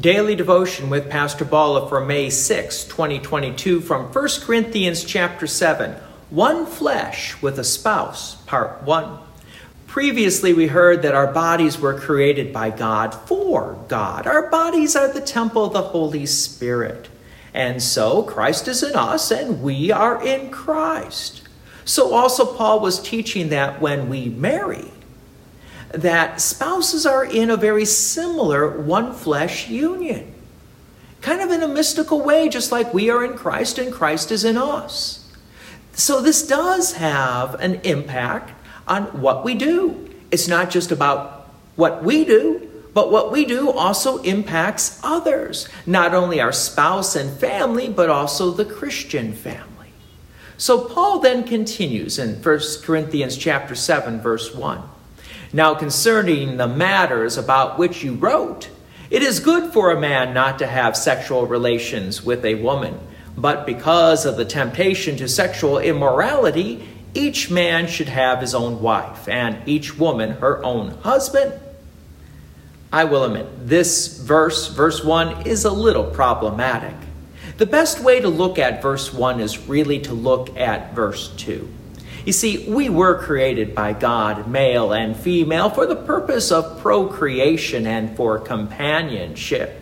Daily devotion with Pastor Bala for May 6, 2022 from 1 Corinthians chapter 7, One Flesh with a Spouse, part 1. Previously, we heard that our bodies were created by God for God. Our bodies are the temple of the Holy Spirit. And so Christ is in us and we are in Christ. So also Paul was teaching that when we marry, that spouses are in a very similar one flesh union. Kind of in a mystical way, just like we are in Christ and Christ is in us. So this does have an impact on what we do. It's not just about what we do, but what we do also impacts others, not only our spouse and family, but also the Christian family. So Paul then continues in 1 Corinthians chapter 7 verse 1. Now, concerning the matters about which you wrote, it is good for a man not to have sexual relations with a woman, but because of the temptation to sexual immorality, each man should have his own wife, and each woman her own husband. I will admit, this verse, verse 1, is a little problematic. The best way to look at verse 1 is really to look at verse 2. You see, we were created by God, male and female, for the purpose of procreation and for companionship.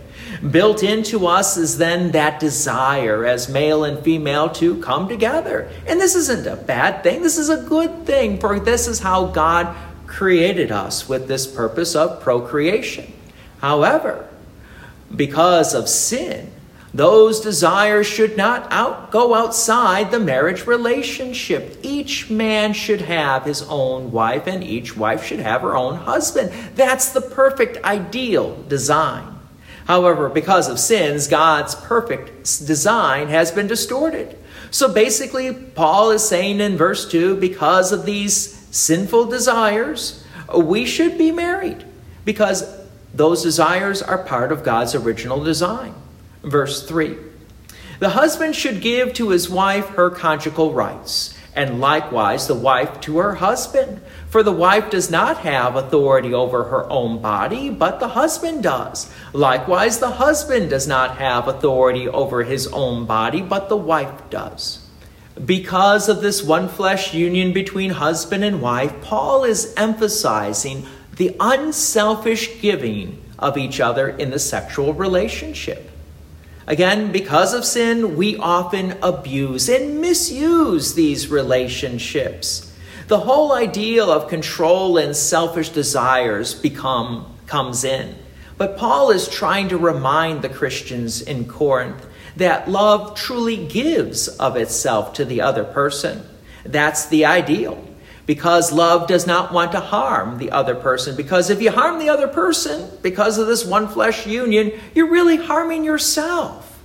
Built into us is then that desire as male and female to come together. And this isn't a bad thing, this is a good thing, for this is how God created us with this purpose of procreation. However, because of sin, those desires should not out, go outside the marriage relationship. Each man should have his own wife, and each wife should have her own husband. That's the perfect ideal design. However, because of sins, God's perfect design has been distorted. So basically, Paul is saying in verse 2 because of these sinful desires, we should be married because those desires are part of God's original design. Verse 3 The husband should give to his wife her conjugal rights, and likewise the wife to her husband. For the wife does not have authority over her own body, but the husband does. Likewise, the husband does not have authority over his own body, but the wife does. Because of this one flesh union between husband and wife, Paul is emphasizing the unselfish giving of each other in the sexual relationship. Again, because of sin, we often abuse and misuse these relationships. The whole ideal of control and selfish desires become comes in. But Paul is trying to remind the Christians in Corinth that love truly gives of itself to the other person. That's the ideal because love does not want to harm the other person. Because if you harm the other person because of this one flesh union, you're really harming yourself.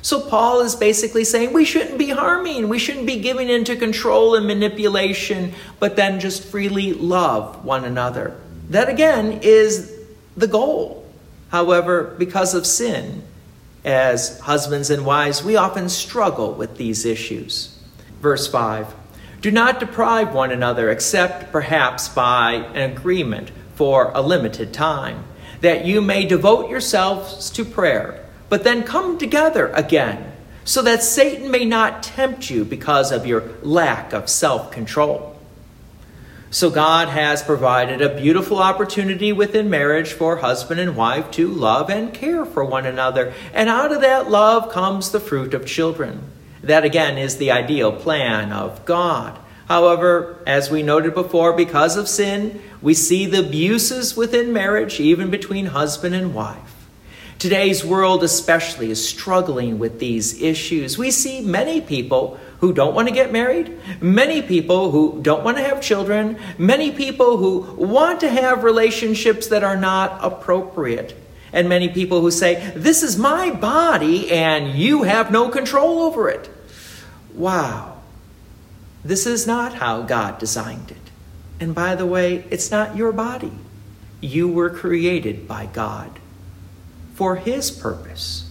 So Paul is basically saying we shouldn't be harming, we shouldn't be giving into control and manipulation, but then just freely love one another. That again is the goal. However, because of sin, as husbands and wives, we often struggle with these issues. Verse 5 do not deprive one another except perhaps by an agreement for a limited time, that you may devote yourselves to prayer, but then come together again, so that Satan may not tempt you because of your lack of self control. So, God has provided a beautiful opportunity within marriage for husband and wife to love and care for one another. And out of that love comes the fruit of children. That again is the ideal plan of God. However, as we noted before, because of sin, we see the abuses within marriage, even between husband and wife. Today's world, especially, is struggling with these issues. We see many people who don't want to get married, many people who don't want to have children, many people who want to have relationships that are not appropriate, and many people who say, This is my body and you have no control over it. Wow. This is not how God designed it. And by the way, it's not your body. You were created by God for His purpose.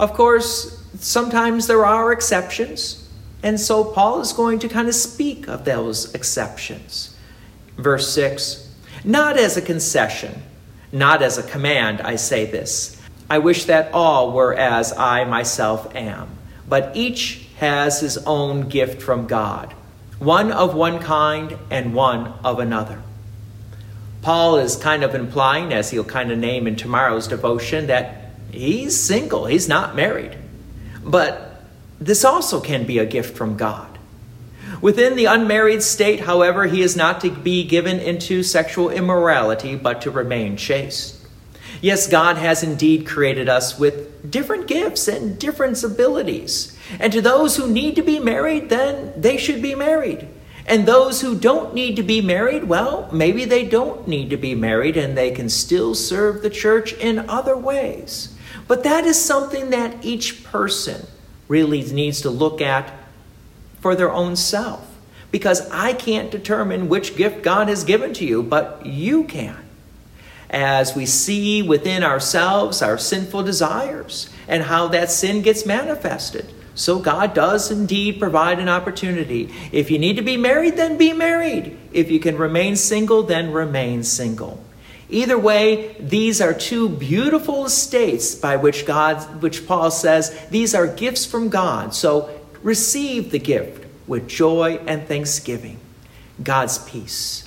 Of course, sometimes there are exceptions, and so Paul is going to kind of speak of those exceptions. Verse 6 Not as a concession, not as a command, I say this I wish that all were as I myself am, but each has his own gift from God, one of one kind and one of another. Paul is kind of implying, as he'll kind of name in tomorrow's devotion, that he's single, he's not married. But this also can be a gift from God. Within the unmarried state, however, he is not to be given into sexual immorality, but to remain chaste. Yes, God has indeed created us with different gifts and different abilities. And to those who need to be married, then they should be married. And those who don't need to be married, well, maybe they don't need to be married and they can still serve the church in other ways. But that is something that each person really needs to look at for their own self. Because I can't determine which gift God has given to you, but you can. As we see within ourselves our sinful desires and how that sin gets manifested. So God does indeed provide an opportunity. If you need to be married, then be married. If you can remain single, then remain single. Either way, these are two beautiful states by which God which Paul says these are gifts from God. So receive the gift with joy and thanksgiving. God's peace